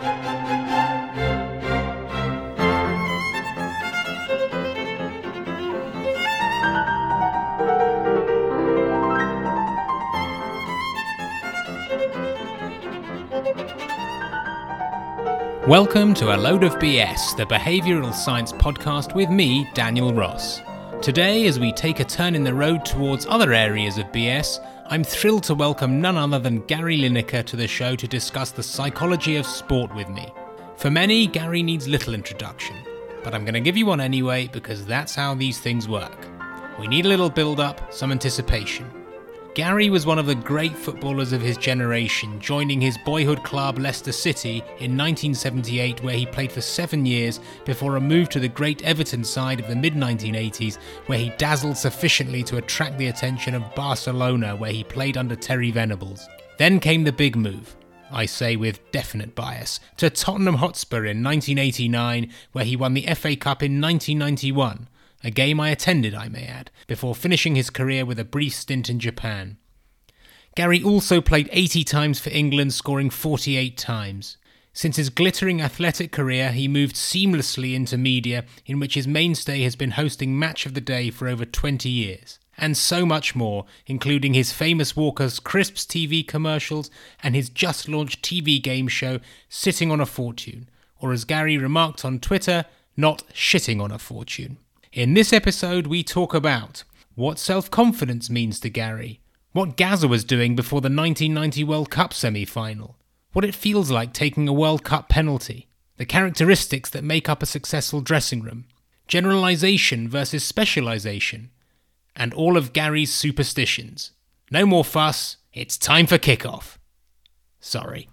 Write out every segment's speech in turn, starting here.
Welcome to A Load of BS, the behavioural science podcast with me, Daniel Ross. Today, as we take a turn in the road towards other areas of BS, I'm thrilled to welcome none other than Gary Lineker to the show to discuss the psychology of sport with me. For many, Gary needs little introduction, but I'm going to give you one anyway because that's how these things work. We need a little build up, some anticipation. Gary was one of the great footballers of his generation, joining his boyhood club Leicester City in 1978, where he played for seven years before a move to the great Everton side of the mid 1980s, where he dazzled sufficiently to attract the attention of Barcelona, where he played under Terry Venables. Then came the big move. I say with definite bias, to Tottenham Hotspur in 1989, where he won the FA Cup in 1991 a game I attended, I may add, before finishing his career with a brief stint in Japan. Gary also played 80 times for England, scoring 48 times. Since his glittering athletic career, he moved seamlessly into media, in which his mainstay has been hosting Match of the Day for over 20 years. And so much more, including his famous Walker's Crisps TV commercials and his just launched TV game show, Sitting on a Fortune, or as Gary remarked on Twitter, not shitting on a fortune. In this episode, we talk about what self confidence means to Gary, what Gazza was doing before the 1990 World Cup semi final, what it feels like taking a World Cup penalty, the characteristics that make up a successful dressing room, generalization versus specialization, and all of Gary's superstitions. No more fuss, it's time for kickoff. Sorry.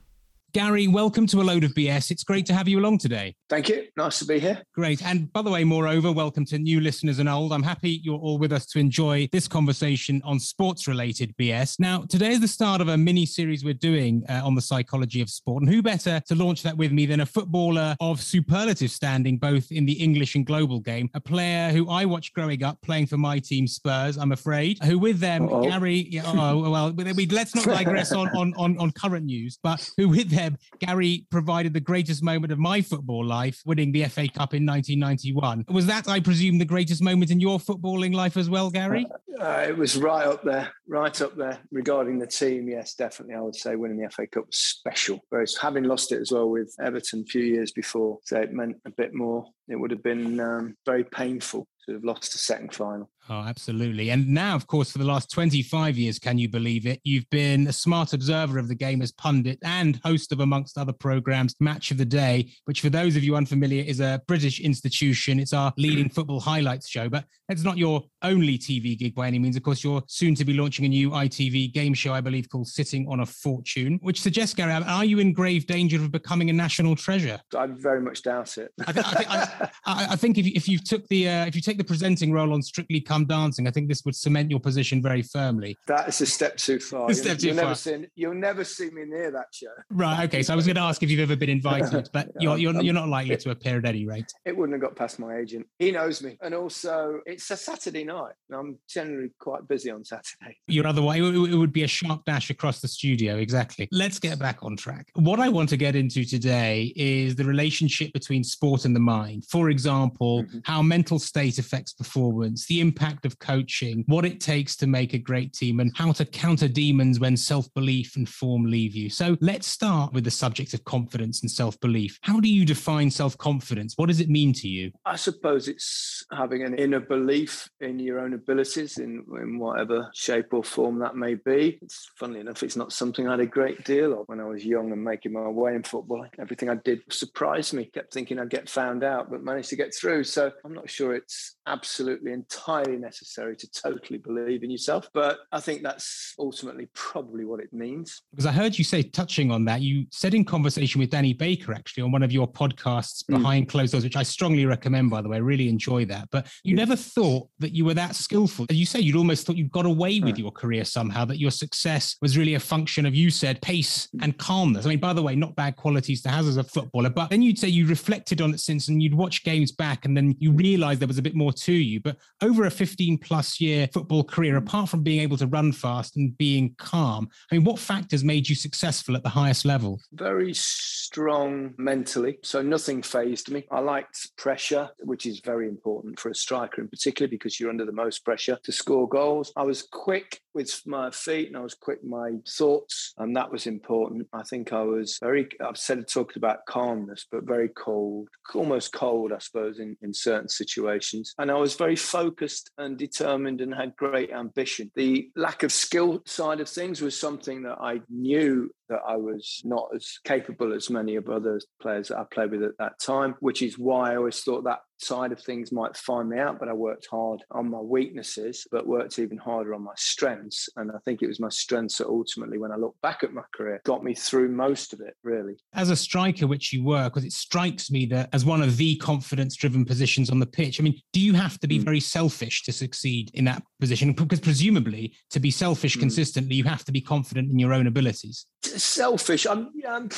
Gary, welcome to a load of BS. It's great to have you along today. Thank you. Nice to be here. Great. And by the way, moreover, welcome to new listeners and old. I'm happy you're all with us to enjoy this conversation on sports related BS. Now, today is the start of a mini series we're doing uh, on the psychology of sport. And who better to launch that with me than a footballer of superlative standing, both in the English and global game, a player who I watched growing up playing for my team Spurs, I'm afraid, who with them, Uh-oh. Gary, yeah, oh, well, let's not digress on, on, on, on current news, but who with them Gary provided the greatest moment of my football life, winning the FA Cup in 1991. Was that, I presume, the greatest moment in your footballing life as well, Gary? Uh, uh, it was right up there, right up there regarding the team. Yes, definitely. I would say winning the FA Cup was special. Whereas having lost it as well with Everton a few years before, so it meant a bit more. It would have been um, very painful to have lost a second final. Oh, absolutely. And now, of course, for the last 25 years, can you believe it? You've been a smart observer of the game as pundit and host of, amongst other programs, Match of the Day, which, for those of you unfamiliar, is a British institution. It's our leading football highlights show, but it's not your only TV gig by any means. Of course, you're soon to be launching a new ITV game show, I believe, called Sitting on a Fortune, which suggests, Gary, are you in grave danger of becoming a national treasure? I very much doubt it. I, I, I, I think if you, if you took the uh, if you take the presenting role on Strictly Come Dancing, I think this would cement your position very firmly. That is a step too far. Step you'll, too you'll far. Never see, you'll never see me near that show. Right. Okay. So I was going to ask if you've ever been invited, but you're you're, you're not likely to appear at any rate. It wouldn't have got past my agent. He knows me, and also it's a Saturday night. I'm generally quite busy on Saturday. You're otherwise it would be a sharp dash across the studio. Exactly. Let's get back on track. What I want to get into today is the relationship between sport and the mind. For example, mm-hmm. how mental state affects performance, the impact of coaching, what it takes to make a great team, and how to counter demons when self belief and form leave you. So let's start with the subject of confidence and self belief. How do you define self confidence? What does it mean to you? I suppose it's having an inner belief in your own abilities in, in whatever shape or form that may be. It's funnily enough, it's not something I had a great deal of when I was young and making my way in football. Everything I did surprised me, kept thinking I'd get found out, but managed to get through. So I'm not sure it's absolutely entirely necessary to totally believe in yourself. But I think that's ultimately probably what it means. Because I heard you say, touching on that, you said in conversation with Danny Baker, actually, on one of your podcasts, mm. Behind mm. Closed Doors, which I strongly recommend, by the way. I really enjoy that. But you never thought that you were that skillful. As you say, you'd almost thought you'd got away with your career somehow, that your success was really a function of, you said, pace mm. and calmness. I mean, by the way, not bad qualities to have as a footballer. But then you'd say you reflected on it since and you'd watch games back and then you realized there was a bit more to you. But over a 15 plus year football career, mm. apart from being able to run fast and being calm, I mean, what factors made you successful at the highest level? Very strong mentally. So nothing fazed me. I liked pressure, which is very important for a striker in particular because you're under the most pressure to score goals. I was quick with my feet and I was quick my thoughts, and that was important. I think I was very, I've said, talked about calmness, but very cold, almost cold, I suppose, in, in certain situations. And I was very focused and determined and had great ambition. The lack of skill side of things was something that I knew that I was not as capable as many of other players that I played with at that time, which is why I always thought that side of things might find me out. But I worked hard on my weaknesses, but worked even harder on my strengths. And I think it was my strengths that ultimately, when I look back at my career, got me through most of it, really. As a striker, which you were, because it strikes me that as one of the confidence driven positions on the pitch, I mean, do you have to be mm. very selfish to succeed in that position? Because presumably, to be selfish mm. consistently, you have to be confident in your own abilities selfish. I'm, I'm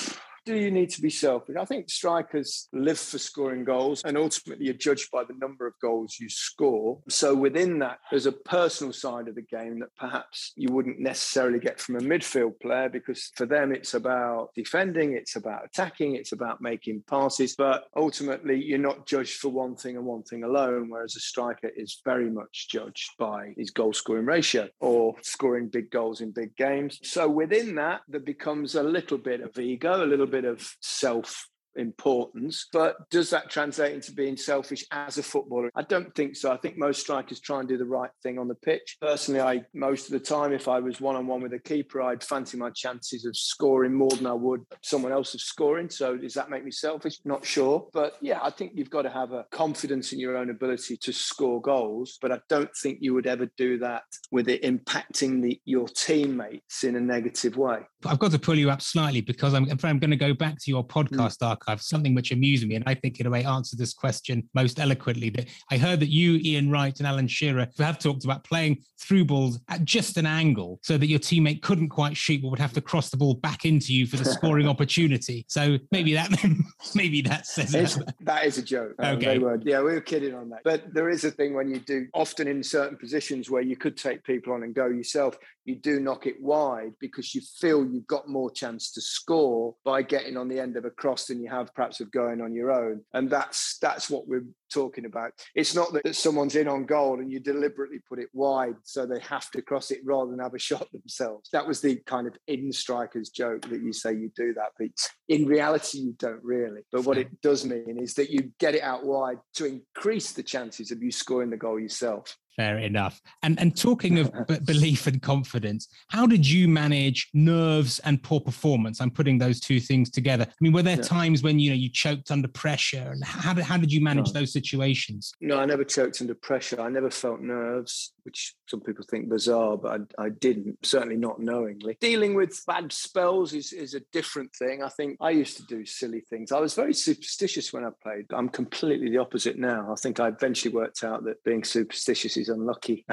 do you need to be selfish? I think strikers live for scoring goals and ultimately you're judged by the number of goals you score. So within that, there's a personal side of the game that perhaps you wouldn't necessarily get from a midfield player because for them it's about defending, it's about attacking, it's about making passes. But ultimately, you're not judged for one thing and one thing alone, whereas a striker is very much judged by his goal scoring ratio or scoring big goals in big games. So within that, there becomes a little bit of ego, a little bit bit of self importance. But does that translate into being selfish as a footballer? I don't think so. I think most strikers try and do the right thing on the pitch. Personally, I most of the time, if I was one on one with a keeper, I'd fancy my chances of scoring more than I would someone else of scoring. So does that make me selfish? Not sure. But yeah, I think you've got to have a confidence in your own ability to score goals. But I don't think you would ever do that with it impacting the, your teammates in a negative way. I've got to pull you up slightly because I'm, I'm going to go back to your podcast mm. archive, something which amused me. And I think, in a way, answered this question most eloquently. That I heard that you, Ian Wright, and Alan Shearer have talked about playing through balls at just an angle so that your teammate couldn't quite shoot but would have to cross the ball back into you for the scoring opportunity. So maybe that maybe that says that. that is a joke. Okay. Um, yeah, we were kidding on that. But there is a thing when you do, often in certain positions where you could take people on and go yourself, you do knock it wide because you feel you've got more chance to score by getting on the end of a cross than you have perhaps of going on your own. And that's that's what we're talking about. It's not that, that someone's in on goal and you deliberately put it wide so they have to cross it rather than have a shot themselves. That was the kind of in strikers joke that you say you do that, but in reality you don't really. But what it does mean is that you get it out wide to increase the chances of you scoring the goal yourself. Fair enough. And and talking of b- belief and confidence, how did you manage nerves and poor performance? I'm putting those two things together. I mean, were there yeah. times when you know you choked under pressure, and how did how did you manage no. those situations? No, I never choked under pressure. I never felt nerves, which some people think bizarre, but I, I didn't. Certainly not knowingly. Dealing with bad spells is is a different thing. I think I used to do silly things. I was very superstitious when I played. I'm completely the opposite now. I think I eventually worked out that being superstitious is unlucky.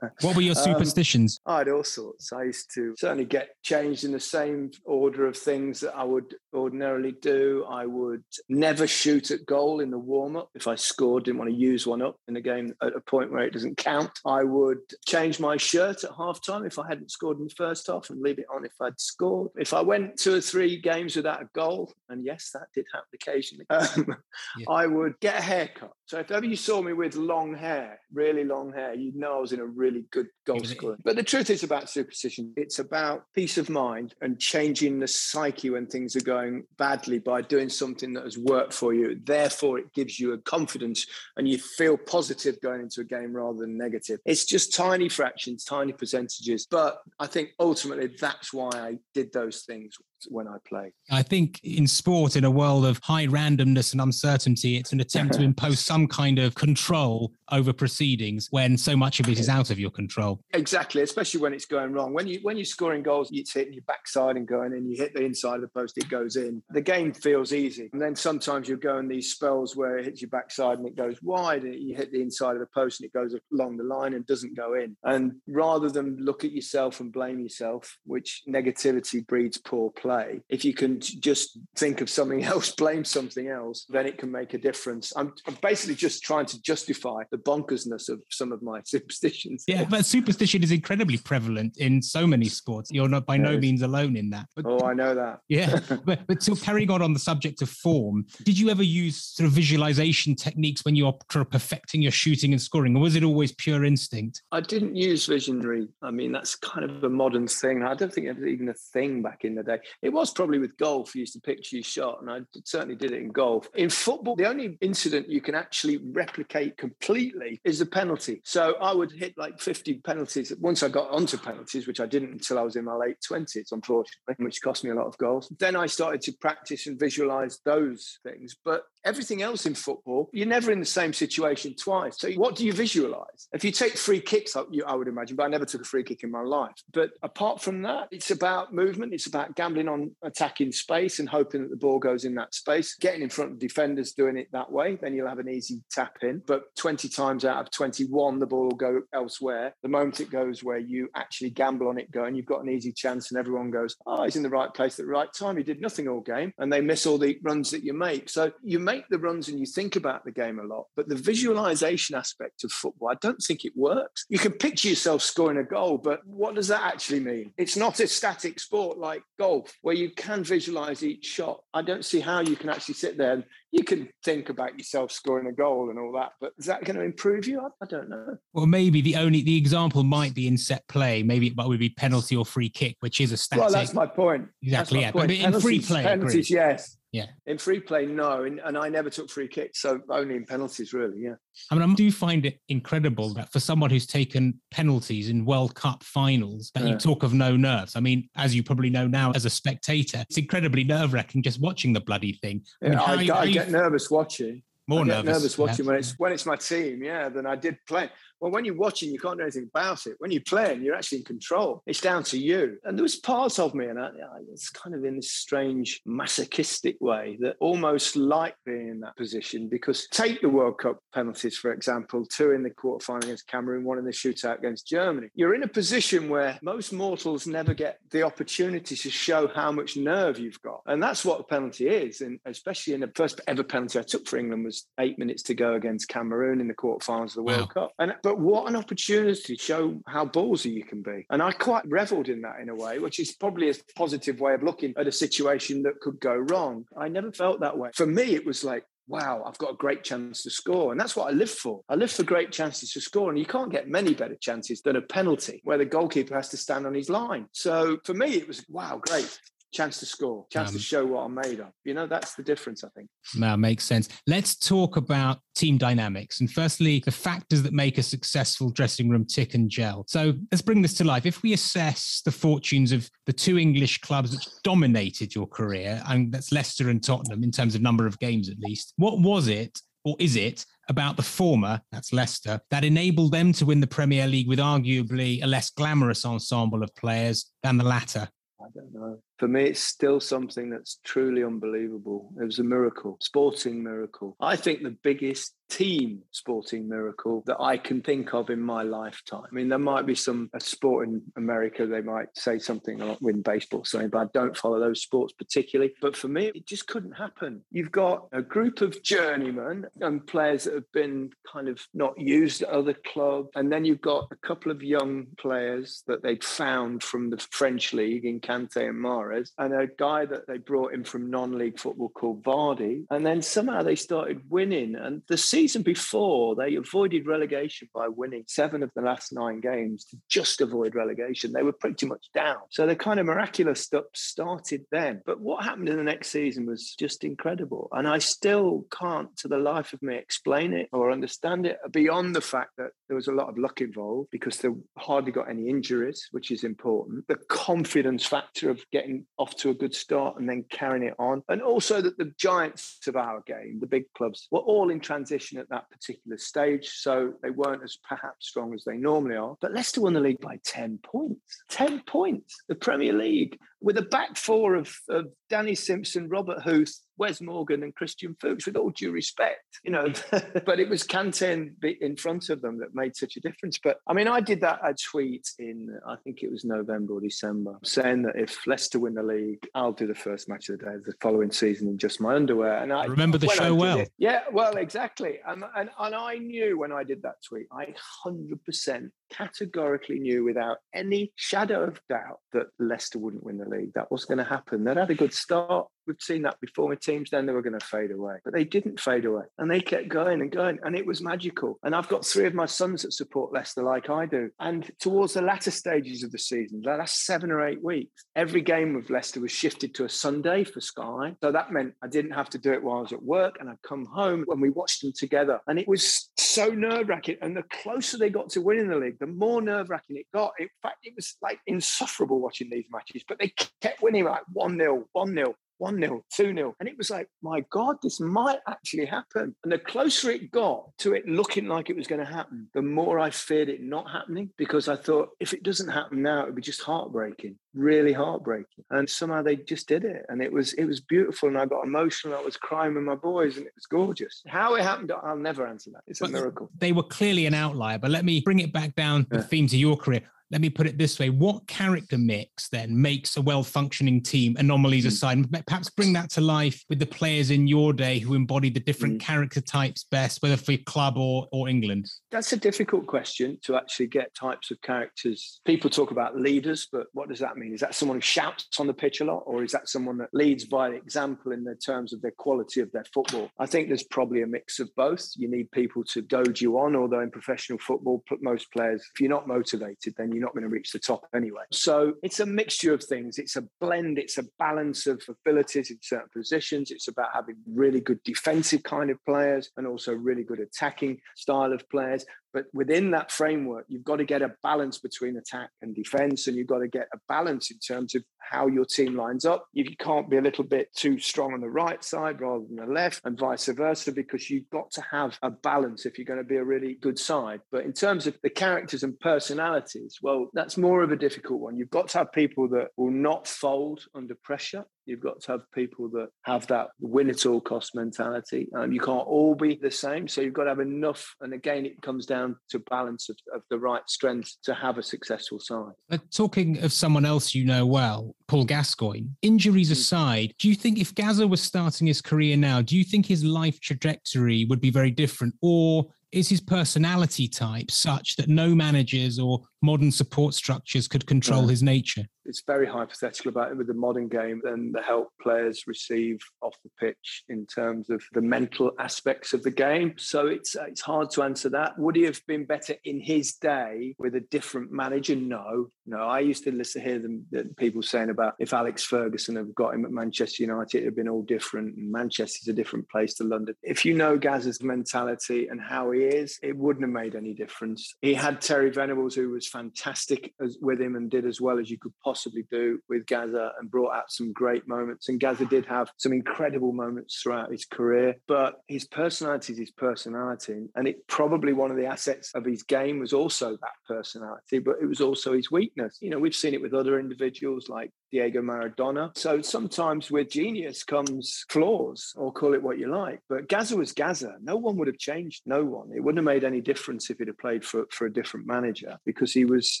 what were your um, superstitions? Um, I had all sorts. I used to certainly get changed in the same order of things that I would ordinarily do. I would never shoot at goal in the warm up. If I scored, didn't want to use one up in a game at a point where it doesn't count. I would change my shirt at halftime if I hadn't scored in the first half and leave it on if I'd scored. If I went two or three games without a goal, and yes, that did happen occasionally, um, yeah. I would get a haircut. So if ever you saw me with long hair, really long hair, you'd know I was in a really good goal scorer. But the truth is about superstition. It's about peace of mind and changing the psyche when things are going badly by doing something that has worked for you. Therefore, it gives you a confidence and you feel positive going into a game rather than negative. It's just tiny fractions, tiny percentages. But I think ultimately that's why I did those things when I play. I think in sport, in a world of high randomness and uncertainty, it's an attempt to impose some kind of control over proceedings when so much of it is out of your control. Exactly, especially when it's going wrong. When you when you're scoring goals, it's hitting your backside and going in. You hit the inside of the post, it goes in. The game feels easy, and then sometimes you go in these spells where it hits your backside and it goes wide, and you hit the inside of the post and it goes along the line and doesn't go in. And rather than look at yourself and blame yourself, which negativity breeds poor play play, if you can just think of something else, blame something else, then it can make a difference. I'm, I'm basically just trying to justify the bonkersness of some of my superstitions. Yeah, but superstition is incredibly prevalent in so many sports. You're not by no means alone in that. But, oh, I know that. Yeah, but but still carrying on on the subject of form, did you ever use sort of visualization techniques when you're perfecting your shooting and scoring, or was it always pure instinct? I didn't use visionary. I mean, that's kind of a modern thing. I don't think it was even a thing back in the day. It was probably with golf. You used to picture your shot, and I certainly did it in golf. In football, the only incident you can actually replicate completely is the penalty. So I would hit like 50 penalties. Once I got onto penalties, which I didn't until I was in my late 20s, unfortunately, which cost me a lot of goals. Then I started to practice and visualize those things. But everything else in football, you're never in the same situation twice. So what do you visualize? If you take free kicks, I would imagine, but I never took a free kick in my life. But apart from that, it's about movement. It's about gambling on attacking space and hoping that the ball goes in that space, getting in front of defenders doing it that way. Then you'll have an easy tap in. But 20 times out of 21, the ball will go elsewhere. The moment it goes where you actually gamble on it going, you've got an easy chance and everyone goes, oh, he's in the right place at the right time. He did nothing all game. And they miss all the runs that you make. So you make make the runs and you think about the game a lot, but the visualization aspect of football, I don't think it works. You can picture yourself scoring a goal, but what does that actually mean? It's not a static sport like golf where you can visualize each shot. I don't see how you can actually sit there and you can think about yourself scoring a goal and all that, but is that going to improve you? I, I don't know. Well, maybe the only the example might be in set play. Maybe it would be penalty or free kick, which is a static. Well, that's my point. Exactly. My yeah, point. but in free play, penalties, yes. Yeah. In free play, no. And, and I never took free kicks. So only in penalties, really. Yeah. I mean, I do find it incredible that for someone who's taken penalties in World Cup finals, that yeah. you talk of no nerves. I mean, as you probably know now as a spectator, it's incredibly nerve wracking just watching the bloody thing. I, mean, I, I, I get nervous watching. More I nervous. nervous watching when it's when it's my team, yeah, than I did play. Well, when you're watching, you can't do anything about it. When you're playing, you're actually in control. It's down to you. And there was parts of me, and I, it's kind of in this strange masochistic way that almost like being in that position. Because take the World Cup penalties, for example, two in the quarterfinal against Cameroon, one in the shootout against Germany. You're in a position where most mortals never get the opportunity to show how much nerve you've got. And that's what a penalty is. And especially in the first ever penalty I took for England was eight minutes to go against Cameroon in the quarterfinals of the wow. World Cup. And but but what an opportunity to show how ballsy you can be. And I quite reveled in that in a way, which is probably a positive way of looking at a situation that could go wrong. I never felt that way. For me, it was like, wow, I've got a great chance to score. And that's what I live for. I live for great chances to score. And you can't get many better chances than a penalty where the goalkeeper has to stand on his line. So for me, it was, wow, great chance to score, chance um, to show what I'm made of. You know, that's the difference, I think. That makes sense. Let's talk about team dynamics. And firstly, the factors that make a successful dressing room tick and gel. So let's bring this to life. If we assess the fortunes of the two English clubs that dominated your career, and that's Leicester and Tottenham in terms of number of games at least, what was it or is it about the former, that's Leicester, that enabled them to win the Premier League with arguably a less glamorous ensemble of players than the latter? I don't know. For me, it's still something that's truly unbelievable. It was a miracle, sporting miracle. I think the biggest team sporting miracle that I can think of in my lifetime. I mean, there might be some a sport in America, they might say something like win baseball something, but I don't follow those sports particularly. But for me, it just couldn't happen. You've got a group of journeymen and players that have been kind of not used at other clubs. And then you've got a couple of young players that they'd found from the French league in Kante and Mahrez, and a guy that they brought in from non-league football called Vardy. And then somehow they started winning. And the season season before, they avoided relegation by winning seven of the last nine games to just avoid relegation. They were pretty much down. So the kind of miraculous stuff started then. But what happened in the next season was just incredible. And I still can't, to the life of me, explain it or understand it beyond the fact that there was a lot of luck involved because they hardly got any injuries, which is important. The confidence factor of getting off to a good start and then carrying it on. And also that the giants of our game, the big clubs, were all in transition at that particular stage, so they weren't as perhaps strong as they normally are. But Leicester won the league by 10 points. 10 points. The Premier League with a back four of, of Danny Simpson, Robert Huth, Wes Morgan and Christian Fuchs, with all due respect, you know. Mm. but it was Kante in front of them that made such a difference. But I mean, I did that a tweet in, I think it was November or December, saying that if Leicester win the league, I'll do the first match of the day of the following season in just my underwear. And I remember the show well. It, yeah, well, exactly. And, and, and I knew when I did that tweet, I 100% categorically knew without any shadow of doubt that Leicester wouldn't win the league. That was going to happen. They'd had a good start. We've seen that before with teams, then they were going to fade away. But they didn't fade away. And they kept going and going. And it was magical. And I've got three of my sons that support Leicester like I do. And towards the latter stages of the season, the last seven or eight weeks, every game with Leicester was shifted to a Sunday for Sky. So that meant I didn't have to do it while I was at work. And I'd come home when we watched them together. And it was so nerve wracking. And the closer they got to winning the league, the more nerve wracking it got. In fact, it was like insufferable watching these matches, but they kept winning like 1 0, 1 0. 1 0, 2 0. And it was like, my God, this might actually happen. And the closer it got to it looking like it was going to happen, the more I feared it not happening because I thought if it doesn't happen now, it would be just heartbreaking, really heartbreaking. And somehow they just did it. And it was it was beautiful. And I got emotional. I was crying with my boys and it was gorgeous. How it happened, I'll never answer that. It's a miracle. They were clearly an outlier, but let me bring it back down yeah. the theme to your career let me put it this way what character mix then makes a well functioning team anomalies mm. aside perhaps bring that to life with the players in your day who embodied the different mm. character types best whether for club or, or england that's a difficult question to actually get types of characters people talk about leaders but what does that mean is that someone who shouts on the pitch a lot or is that someone that leads by example in the terms of their quality of their football i think there's probably a mix of both you need people to goad you on although in professional football most players if you're not motivated then you're not going to reach the top anyway. So it's a mixture of things. It's a blend, it's a balance of abilities in certain positions. It's about having really good defensive kind of players and also really good attacking style of players. But within that framework, you've got to get a balance between attack and defense, and you've got to get a balance in terms of how your team lines up. You can't be a little bit too strong on the right side rather than the left, and vice versa, because you've got to have a balance if you're going to be a really good side. But in terms of the characters and personalities, well, that's more of a difficult one. You've got to have people that will not fold under pressure. You've got to have people that have that win at all cost mentality. Um, you can't all be the same. So you've got to have enough. And again, it comes down to balance of, of the right strength to have a successful side. But talking of someone else you know well, Paul Gascoigne, injuries hmm. aside, do you think if Gazza was starting his career now, do you think his life trajectory would be very different? Or is his personality type such that no managers or modern support structures could control his nature? it's very hypothetical about it with the modern game and the help players receive off the pitch in terms of the mental aspects of the game. So it's uh, it's hard to answer that. Would he have been better in his day with a different manager? No, no. I used to listen to hear them people saying about if Alex Ferguson had got him at Manchester United, it'd have been all different. And Manchester's a different place to London. If you know Gazza's mentality and how he is, it wouldn't have made any difference. He had Terry Venables, who was fantastic as, with him and did as well as you could possibly do with Gazza and brought out some great moments. And Gazza did have some incredible moments throughout his career, but his personality is his personality. And it probably one of the assets of his game was also that personality, but it was also his weakness. You know, we've seen it with other individuals like Diego Maradona. So sometimes with genius comes flaws, or call it what you like. But Gazza was Gazza. No one would have changed. No one. It wouldn't have made any difference if he'd have played for, for a different manager because he was,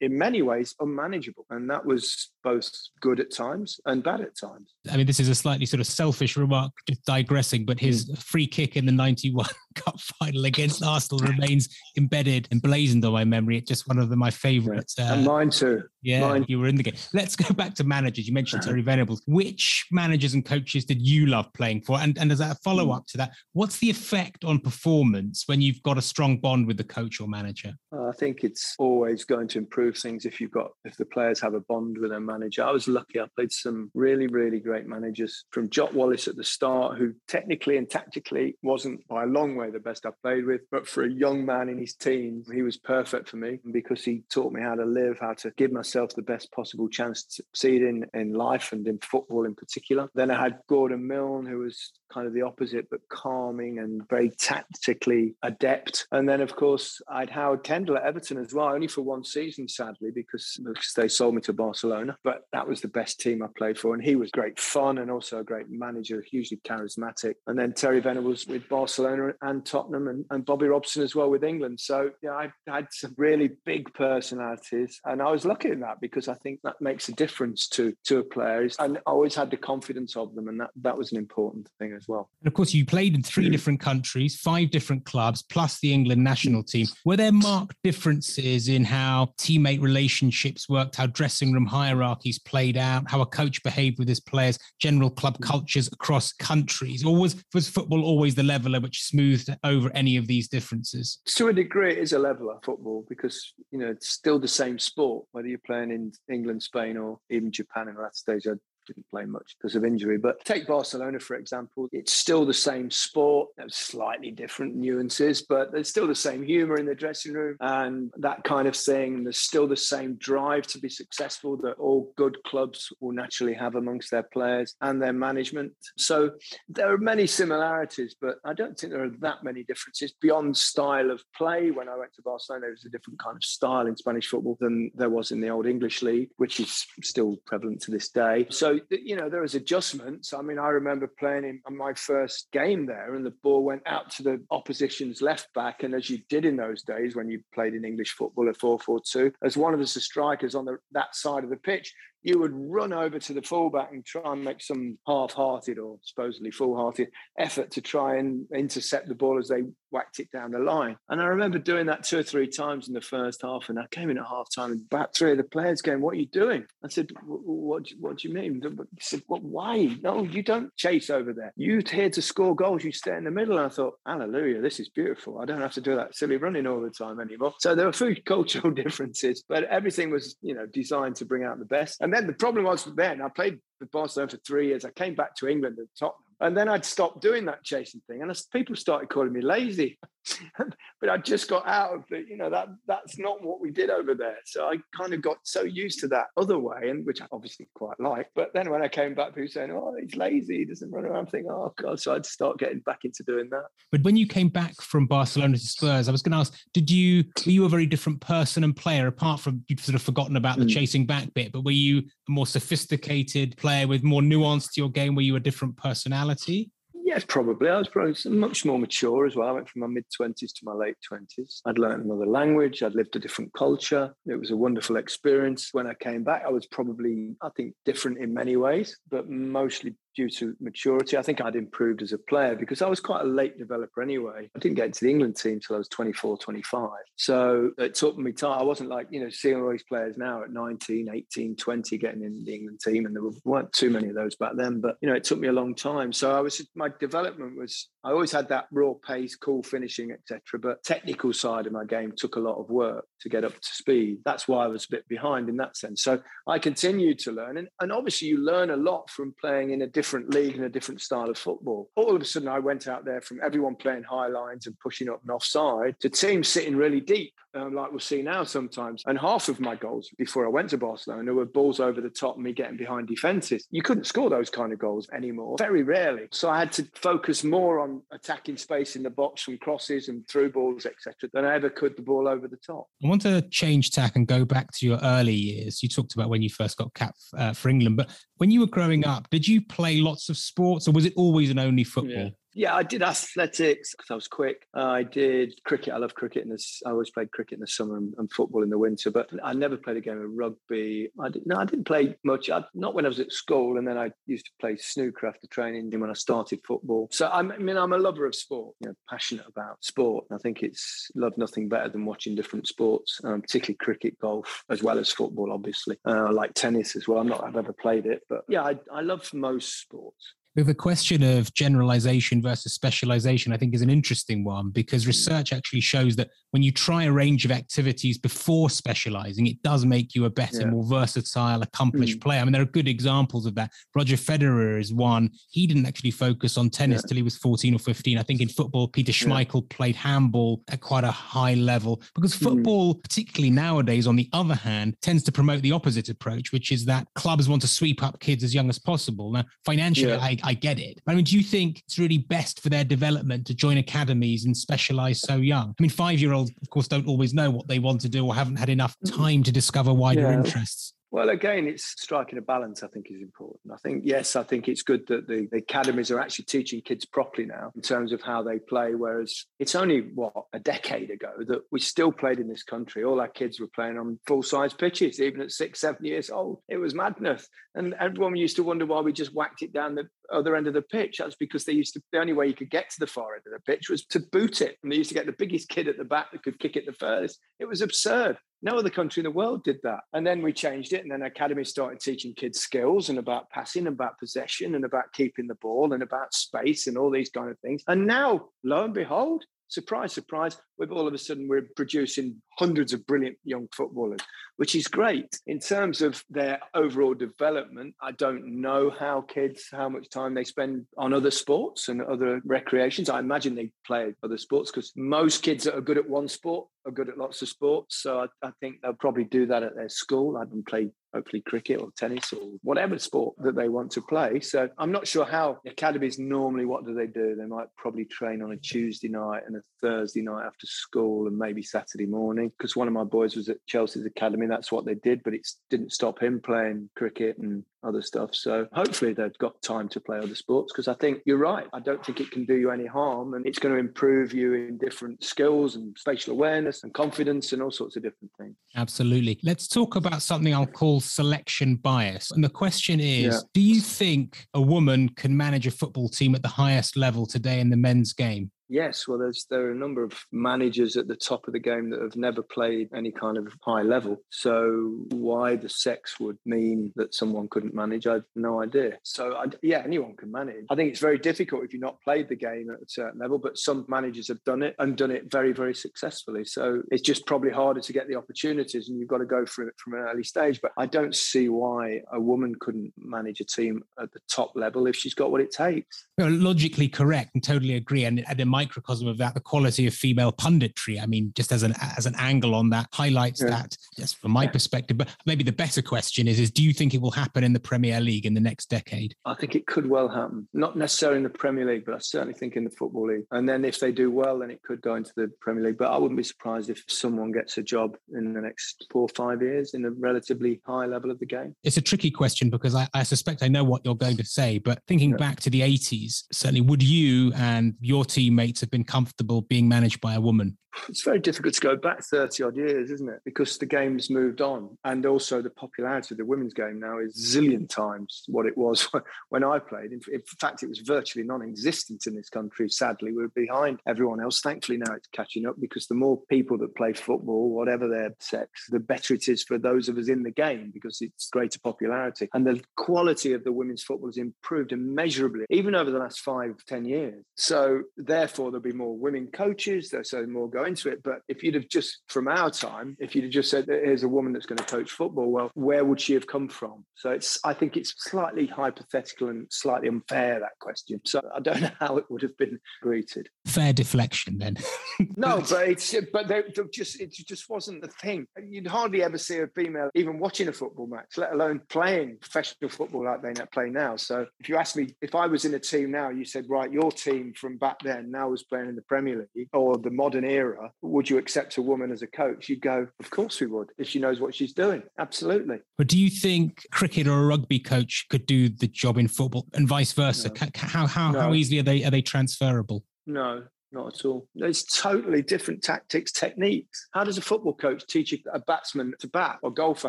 in many ways, unmanageable. And that was both good at times and bad at times. I mean, this is a slightly sort of selfish remark, just digressing, but his mm. free kick in the 91 Cup final against Arsenal remains embedded, emblazoned on my memory. It's just one of the, my favourites. Uh, and mine too. Yeah, mine. you were in the game. Let's go back to managers. You mentioned. Terry Venables. Which managers and coaches did you love playing for? And, and as a follow up mm. to that, what's the effect on performance when you've got a strong bond with the coach or manager? I think it's always going to improve things if you've got, if the players have a bond with their manager. I was lucky. I played some really, really great managers from Jock Wallace at the start, who technically and tactically wasn't by a long way the best I played with. But for a young man in his teens, he was perfect for me because he taught me how to live, how to give myself myself the best possible chance to succeed in, in life and in football in particular. Then I had Gordon Milne, who was kind of the opposite, but calming and very tactically adept. And then, of course, I had Howard Kendall at Everton as well, only for one season, sadly, because, because they sold me to Barcelona. But that was the best team I played for. And he was great fun and also a great manager, hugely charismatic. And then Terry Venables with Barcelona and Tottenham and, and Bobby Robson as well with England. So, yeah, I had some really big personalities. And I was lucky in that because I think that makes a difference to, to a player. And I always had the confidence of them. And that, that was an important thing as well. And of course, you played in three different countries, five different clubs, plus the England national team. Were there marked differences in how teammate relationships worked, how dressing room hierarchies played out, how a coach behaved with his players, general club cultures across countries? Or was, was football always the leveler which smoothed over any of these differences? To a degree, it is a leveler, football, because, you know, it's still the same sport, whether you're playing in England, Spain, or even Japan in that stage. I didn't play much because of injury. But take Barcelona, for example, it's still the same sport, slightly different nuances, but there's still the same humor in the dressing room and that kind of thing. There's still the same drive to be successful that all good clubs will naturally have amongst their players and their management. So there are many similarities, but I don't think there are that many differences beyond style of play. When I went to Barcelona, there was a different kind of style in Spanish football than there was in the old English league, which is still prevalent to this day. So you know, there was adjustments. I mean, I remember playing in my first game there, and the ball went out to the opposition's left back. And as you did in those days when you played in English football at 4 4 2, as one of the strikers on the, that side of the pitch, you would run over to the fullback and try and make some half-hearted or supposedly full-hearted effort to try and intercept the ball as they whacked it down the line. And I remember doing that two or three times in the first half. And I came in at half time and about three of the players going, What are you doing? I said, What, do you mean? He said, well, Why? No, you don't chase over there. You're here to score goals. You stay in the middle. And I thought, Hallelujah, this is beautiful. I don't have to do that silly running all the time anymore. So there were food cultural differences, but everything was, you know, designed to bring out the best. And then the problem was then I played with Barcelona for three years. I came back to England at Tottenham and then I'd stopped doing that chasing thing, and people started calling me lazy. but I just got out of it. You know that that's not what we did over there. So I kind of got so used to that other way, and which I obviously quite like. But then when I came back, people saying, "Oh, he's lazy. He doesn't run around." Thinking, "Oh God!" So I'd start getting back into doing that. But when you came back from Barcelona to Spurs, I was going to ask: Did you were you a very different person and player apart from you'd sort of forgotten about the mm. chasing back bit? But were you a more sophisticated player with more nuance to your game? Were you a different personality? Yes, probably. I was probably much more mature as well. I went from my mid 20s to my late 20s. I'd learned another language, I'd lived a different culture. It was a wonderful experience. When I came back, I was probably, I think, different in many ways, but mostly due to maturity. I think I'd improved as a player because I was quite a late developer anyway. I didn't get into the England team till I was 24, 25. So it took me time. I wasn't like, you know, seeing all these players now at 19, 18, 20 getting in the England team. And there weren't too many of those back then. But, you know, it took me a long time. So I was, my development was, I always had that raw pace, cool finishing, etc. But technical side of my game took a lot of work to get up to speed. That's why I was a bit behind in that sense. So I continued to learn. And, and obviously you learn a lot from playing in a different league and a different style of football. All of a sudden, I went out there from everyone playing high lines and pushing up and offside to teams sitting really deep, um, like we'll see now sometimes. And half of my goals before I went to Barcelona were balls over the top and me getting behind defences. You couldn't score those kind of goals anymore, very rarely. So I had to focus more on attacking space in the box from crosses and through balls, etc., than I ever could the ball over the top. I want to change tack and go back to your early years. You talked about when you first got capped uh, for England, but when you were growing up, did you play lots of sports or was it always and only football? Yeah. Yeah, I did athletics because I was quick. I did cricket. I love cricket. In I always played cricket in the summer and, and, football in the winter. But I never played a game of rugby. I did, no, I didn't play much. I, not when I was at school, and then I used to play snooker after training when I started football. So I'm, I mean, I'm a lover of sport. You know, passionate about sport. I think it's love nothing better than watching different sports, um, particularly cricket, golf, as well as football. Obviously, uh, I like tennis as well. I'm not. I've ever played it, but yeah, I, I love most sports. The question of generalization versus specialization, I think, is an interesting one because research actually shows that when you try a range of activities before specializing, it does make you a better, yeah. more versatile, accomplished mm. player. I mean, there are good examples of that. Roger Federer is one. He didn't actually focus on tennis yeah. till he was 14 or 15. I think in football, Peter Schmeichel yeah. played handball at quite a high level because hmm. football, mm. particularly nowadays, on the other hand, tends to promote the opposite approach, which is that clubs want to sweep up kids as young as possible. Now, financially, I, I get it. But I mean, do you think it's really best for their development to join academies and specialize so young? I mean, five year olds, of course, don't always know what they want to do or haven't had enough mm. time to discover wider yeah. interests. Well, again, it's striking a balance, I think, is important. I think, yes, I think it's good that the, the, academies are actually teaching kids properly now in terms of how they play. Whereas it's only, what, a decade ago that we still played in this country. All our kids were playing on full size pitches, even at six, seven years old. It was madness. And everyone used to wonder why we just whacked it down the other end of the pitch. That's because they used to, the only way you could get to the far end of the pitch was to boot it. And they used to get the biggest kid at the back that could kick it the furthest. It was absurd. No other country in the world did that. And then we changed it. And then academies started teaching kids skills and about passing, and about possession, and about keeping the ball, and about space, and all these kind of things. And now, lo and behold, surprise, surprise, we've all of a sudden we're producing hundreds of brilliant young footballers, which is great. In terms of their overall development, I don't know how kids, how much time they spend on other sports and other recreations. I imagine they play other sports because most kids that are good at one sport are good at lots of sports. So I, I think they'll probably do that at their school. I haven't played hopefully cricket or tennis or whatever sport that they want to play. So I'm not sure how academies normally what do they do? They might probably train on a Tuesday night and a Thursday night after school and maybe Saturday morning. Because one of my boys was at Chelsea's academy, that's what they did, but it didn't stop him playing cricket and other stuff. So hopefully they've got time to play other sports because I think you're right. I don't think it can do you any harm and it's going to improve you in different skills and spatial awareness and confidence and all sorts of different things. Absolutely. Let's talk about something I'll call selection bias. And the question is yeah. do you think a woman can manage a football team at the highest level today in the men's game? Yes, well, there's there are a number of managers at the top of the game that have never played any kind of high level. So why the sex would mean that someone couldn't manage, I have no idea. So I, yeah, anyone can manage. I think it's very difficult if you've not played the game at a certain level, but some managers have done it and done it very, very successfully. So it's just probably harder to get the opportunities, and you've got to go through it from an early stage. But I don't see why a woman couldn't manage a team at the top level if she's got what it takes. Logically correct, and totally agree. And, and microcosm of that, the quality of female punditry. I mean, just as an as an angle on that highlights yeah. that, just from my perspective. But maybe the better question is: is do you think it will happen in the Premier League in the next decade? I think it could well happen. Not necessarily in the Premier League, but I certainly think in the Football League. And then if they do well, then it could go into the Premier League. But I wouldn't be surprised if someone gets a job in the next four or five years in a relatively high level of the game. It's a tricky question because I, I suspect I know what you're going to say. But thinking yeah. back to the 80s, certainly would you and your teammates teammates have been comfortable being managed by a woman? It's very difficult to go back 30 odd years, isn't it? Because the game's moved on. And also the popularity of the women's game now is zillion times what it was when I played. In, fact, it was virtually non existent in this country. Sadly, we are behind everyone else. Thankfully, now it's catching up because the more people that play football, whatever their sex, the better it is for those of us in the game because it's greater popularity. And the quality of the women's football has improved immeasurably, even over the last five, ten years. So, therefore, there'll be more women coaches, so more go into it. But if you'd have just, from our time, if you'd have just said, here's a woman that's going to coach football, well, where would she have come from? So it's, I think it's slightly hypothetical and slightly unfair, that question. So I don't know how it would have been greeted. Fair deflection then. no, but it's, but they, just, it just wasn't the thing. You'd hardly ever see a female even watching a football match, let alone playing professional football like they play now. So if you ask me, if I was in a team now, you said, right, your team from back then now was playing in the Premier League or the modern era, would you accept a woman as a coach? You'd go, of course we would, if she knows what she's doing. Absolutely. But do you think cricket or a rugby coach could do the job in football and vice versa? No. How how no. how easily are they are they transferable? No, not at all. It's totally different tactics, techniques. How does a football coach teach a batsman to bat or golfer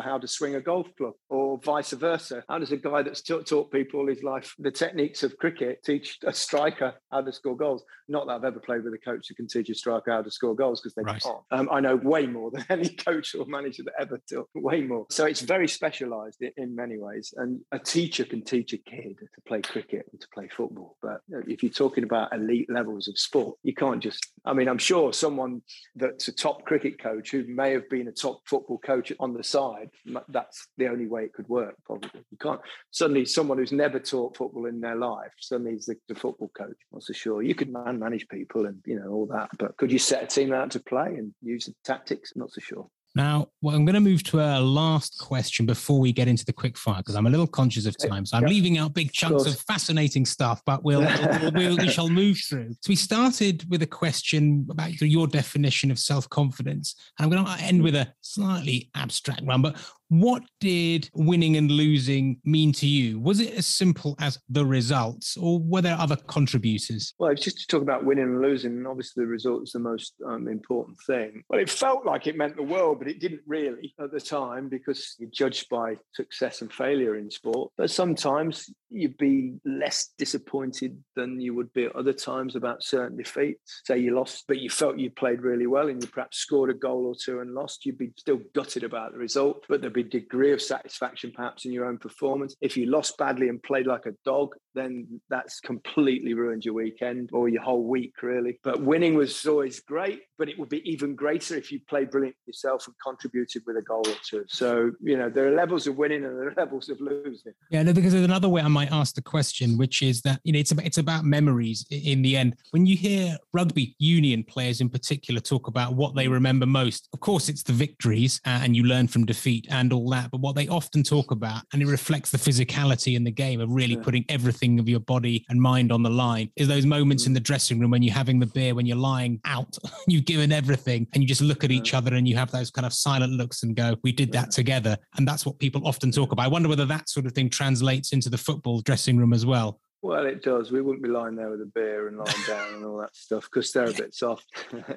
how to swing a golf club or vice versa? How does a guy that's taught people all his life the techniques of cricket teach a striker how to score goals? Not that I've ever played with a coach who can teach a striker how to score goals because they right. can't. Um, I know way more than any coach or manager that ever taught, way more. So it's very specialised in many ways. And a teacher can teach a kid to play cricket and to play football. But if you're talking about elite levels of sport, you can't just, I mean, I'm sure someone that's a top cricket coach who may have been a top football coach on the side, that's the only way it could work, probably. You can't, suddenly someone who's never taught football in their life, suddenly is the, the football coach. Not so sure. You could man manage people and, you know, all that, but could you set a team out to play and use the tactics? Not so sure. Now, well, I'm going to move to our last question before we get into the quick fire because I'm a little conscious of time. So I'm leaving out big chunks of, of fascinating stuff, but we'll, we'll, we'll, we shall move through. So we started with a question about your definition of self confidence. And I'm going to end with a slightly abstract one, but what did winning and losing mean to you? Was it as simple as the results, or were there other contributors? Well, it's just to talk about winning and losing, obviously the result is the most um, important thing. Well, it felt like it meant the world, but it didn't really at the time because you're judged by success and failure in sport. But sometimes you'd be less disappointed than you would be at other times about certain defeats. Say you lost, but you felt you played really well and you perhaps scored a goal or two and lost, you'd be still gutted about the result, but there'd be degree of satisfaction perhaps in your own performance. If you lost badly and played like a dog, then that's completely ruined your weekend or your whole week, really. But winning was always great, but it would be even greater if you played brilliant yourself and contributed with a goal or two. So, you know, there are levels of winning and there are levels of losing. Yeah, no, because there's another way I might ask the question, which is that, you know, it's about, it's about memories in the end. When you hear rugby union players in particular talk about what they remember most, of course, it's the victories uh, and you learn from defeat and all that. But what they often talk about, and it reflects the physicality in the game of really yeah. putting everything of your body and mind on the line, is those moments mm. in the dressing room when you're having the beer, when you're lying out, you've given everything, and you just look at each other and you have those kind of silent looks and go, "We did that together." And that's what people often talk about. I wonder whether that sort of thing translates into the football dressing room as well. Well, it does. We wouldn't be lying there with a beer and lying down and all that stuff because they're a bit soft.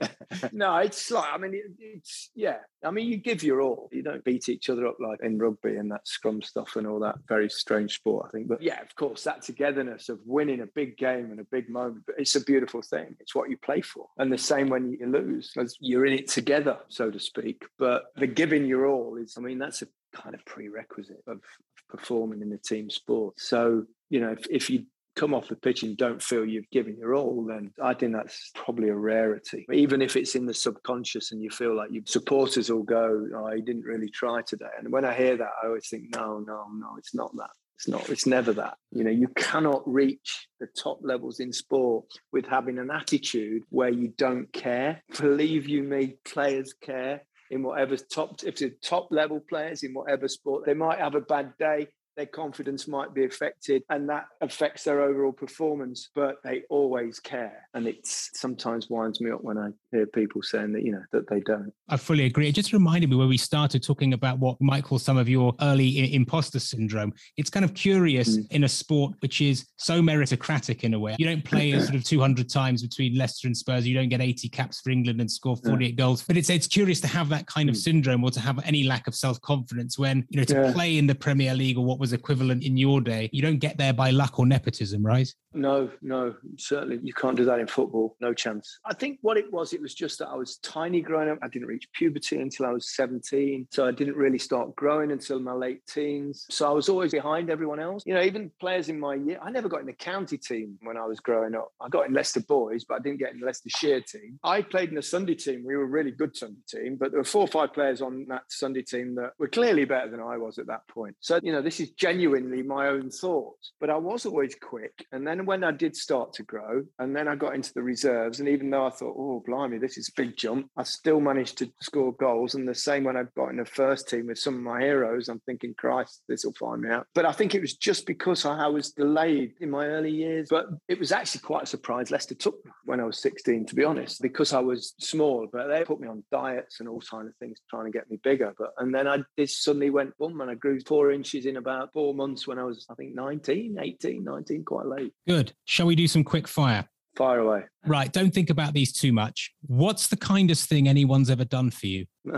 no, it's like, I mean, it, it's, yeah. I mean, you give your all. You don't beat each other up like in rugby and that scrum stuff and all that very strange sport, I think. But yeah, of course, that togetherness of winning a big game and a big moment, But it's a beautiful thing. It's what you play for. And the same when you lose, because you're in it together, so to speak. But the giving your all is, I mean, that's a kind of prerequisite of performing in the team sport. So, you know, if, if you come off the pitch and don't feel you've given your all, then I think that's probably a rarity. Even if it's in the subconscious and you feel like your supporters will go, oh, he didn't really try today. And when I hear that, I always think, no, no, no, it's not that. It's not, it's never that. You know, you cannot reach the top levels in sport with having an attitude where you don't care. Believe you me, players care in whatever top, if it's top level players in whatever sport, they might have a bad day their confidence might be affected and that affects their overall performance but they always care and it sometimes winds me up when i hear people saying that you know that they don't i fully agree it just reminded me when we started talking about what might call some of your early imposter syndrome it's kind of curious mm. in a sport which is so meritocratic in a way you don't play sort of 200 times between leicester and spurs you don't get 80 caps for england and score 48 yeah. goals but it's it's curious to have that kind of mm. syndrome or to have any lack of self-confidence when you know to yeah. play in the premier league or what was was equivalent in your day. You don't get there by luck or nepotism, right? No, no, certainly you can't do that in football. No chance. I think what it was, it was just that I was tiny growing up. I didn't reach puberty until I was 17. So I didn't really start growing until my late teens. So I was always behind everyone else. You know, even players in my year, I never got in the county team when I was growing up. I got in Leicester boys, but I didn't get in the Leicestershire team. I played in a Sunday team. We were a really good Sunday team, but there were four or five players on that Sunday team that were clearly better than I was at that point. So, you know, this is genuinely my own thoughts, but I was always quick. And then when I did start to grow, and then I got into the reserves, and even though I thought, oh, blimey, this is a big jump, I still managed to score goals. And the same when I got in the first team with some of my heroes, I'm thinking, Christ, this will find me out. But I think it was just because I was delayed in my early years. But it was actually quite a surprise. Leicester took me when I was 16, to be honest, because I was small, but they put me on diets and all kinds of things trying to get me bigger. But and then I this suddenly went boom and I grew four inches in about four months when I was, I think, 19, 18, 19, quite late. Good. Shall we do some quick fire? Fire away. Right. Don't think about these too much. What's the kindest thing anyone's ever done for you?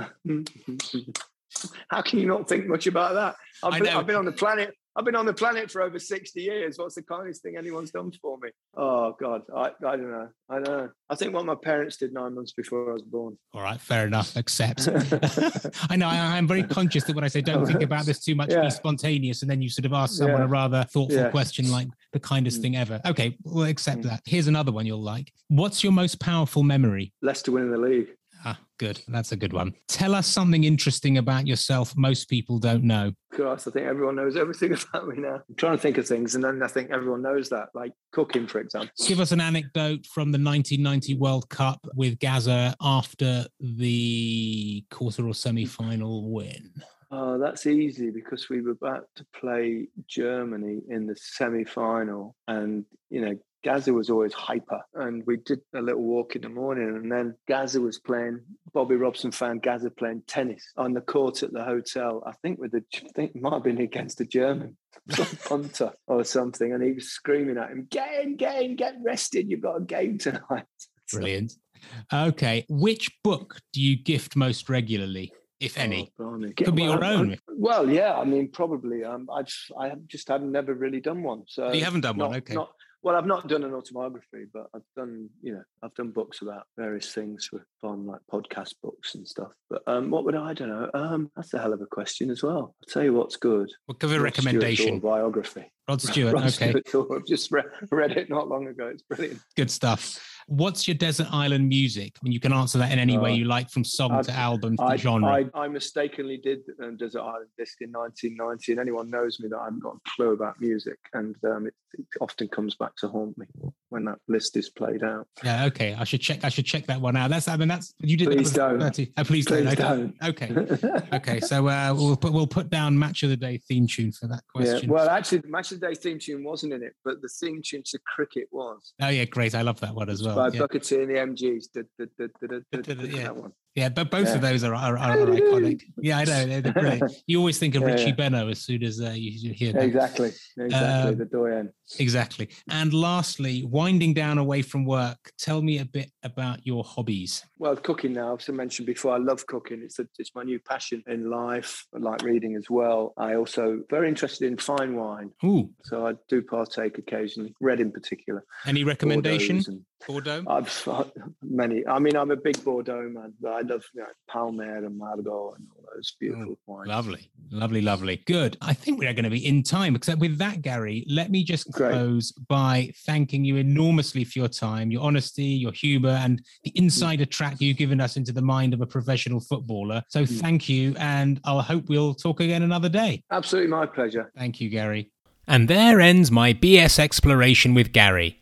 How can you not think much about that? I've been. I've been on the planet. I've been on the planet for over 60 years. What's the kindest thing anyone's done for me? Oh God, I, I don't know. I don't know. I think what my parents did nine months before I was born. All right. Fair enough. Accept. I know. I, I'm very conscious that when I say don't think about this too much, Yeah. be spontaneous, and then you sort of ask someone Yeah. a rather thoughtful Yeah. question like the kindest Mm. thing ever. Okay. We'll accept Mm. that. Here's another one you'll like. What's your most powerful memory? Leicester winning the league. Ah, good. That's a good one. Tell us something interesting about yourself most people don't know. Christ, I think everyone knows everything about me now. I'm trying to think of things, and then I think everyone knows that, like cooking, for example. Give us an anecdote from the 1990 World Cup with Gazza after the quarter or semi final win. Oh, that's easy because we were about to play Germany in the semi final, and you know, Gazza was always hyper. And we did a little walk in the morning, and then Gazza was playing. Bobby Robson found Gazza playing tennis on the court at the hotel. I think with the, I think might have been against a German punter or something, and he was screaming at him, "Get in, get in, get rested! You've got a game tonight." Brilliant. Okay. Which book do you gift most regularly, if any? Oh. Could be your Well, I- own. Well, yeah, I mean, probably. Um, I have just have never really done one. So you haven't done one, okay. not- well, I've not done an autobiography, but I've done, you know, I've done books about various things for fun, like podcast books and stuff. But um, what would I, I don't know? Um, that's a hell of a question as well. I'll tell you what's good. We'll give a Rod recommendation. biography. Rod Stewart. Rod Okay. Stewart's auto- I've just read, read it not long ago. It's brilliant. Good stuff. What's your desert island music? I mean, you can answer that in any way Uh, you like, from song I'd- to album to I, genre. I, I mistakenly did um, Desert Island Disc in 1990, and anyone knows me that I haven't got a clue about music, and um, it, it often comes back to haunt me when that list is played out. yeah. Okay. I should check. I should check that one out. That's. I mean, that's you did. that Please don't. 30 uh, please, Please don't. Okay. Okay. Okay, so uh, we'll put we'll put down match of the day theme tune for that question. Yeah, well, actually, the Match of the Day theme tune wasn't in it, but the theme tune to Cricket was oh yeah, great. I love that one as well. by Yeah, Booker T. and the MGs. Da, da, da, Yeah. That one. Yeah but both Yeah. of those are, are, are, iconic. Yeah, I know they're, they're brilliant. You always think of Yeah, Richie yeah. Benaud as soon as uh, you, you hear that. Exactly, exactly. Um, the doyen. Exactly. And lastly, winding down away from work, tell me a bit about your hobbies. Well, cooking now, as I mentioned before, I love cooking. It's a, it's my new passion in life. I like reading as well. I also very interested in fine wine, Ooh, so I do partake occasionally. Red in particular. any recommendation? And- Bordeaux? I've many. I mean, I'm a big Bordeaux man, but I love you know, Palmer and Margaux and all those beautiful wines. Lovely, lovely, lovely. Good. I think we are going to be in time. Except with that, Gary, let me just Great. close by thanking you enormously for your time, your honesty, your humor, and the insider track you've given us into the mind of a professional footballer. So Mm. thank you. And I'll hope we'll talk again another day. Absolutely my pleasure. Thank you, Gary. And there ends my BS exploration with Gary.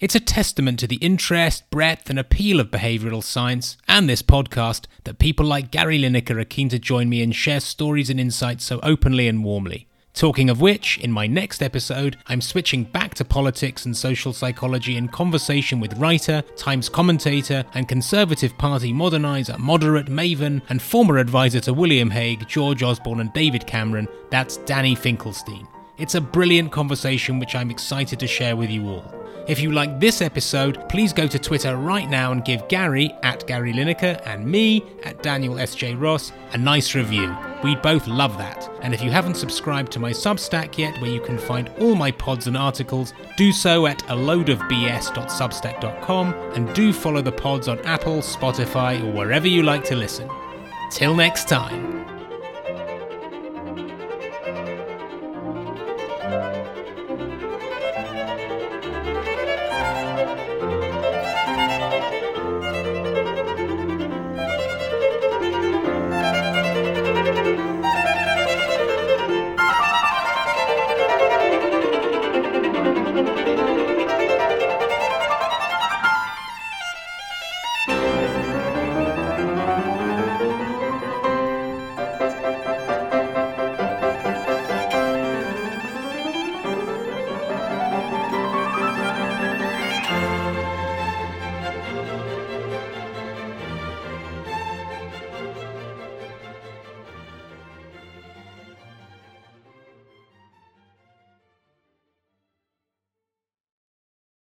It's a testament to the interest, breadth, and appeal of behavioral science and this podcast that people like Gary Lineker are keen to join me and share stories and insights so openly and warmly. Talking of which, in my next episode, I'm switching back to politics and social psychology in conversation with writer, Times commentator, and Conservative Party moderniser, moderate maven, and former advisor to William Hague, George Osborne, and David Cameron. That's Danny Finkelstein. It's a brilliant conversation which I'm excited to share with you all. If you like this episode, please go to Twitter right now and give Gary at Gary Lineker and me at Daniel S.J. Ross a nice review. We'd both love that. And if you haven't subscribed to my Substack yet, where you can find all my pods and articles, do so at a load of loadofbs.substack.com and do follow the pods on Apple, Spotify, or wherever you like to listen. Till next time.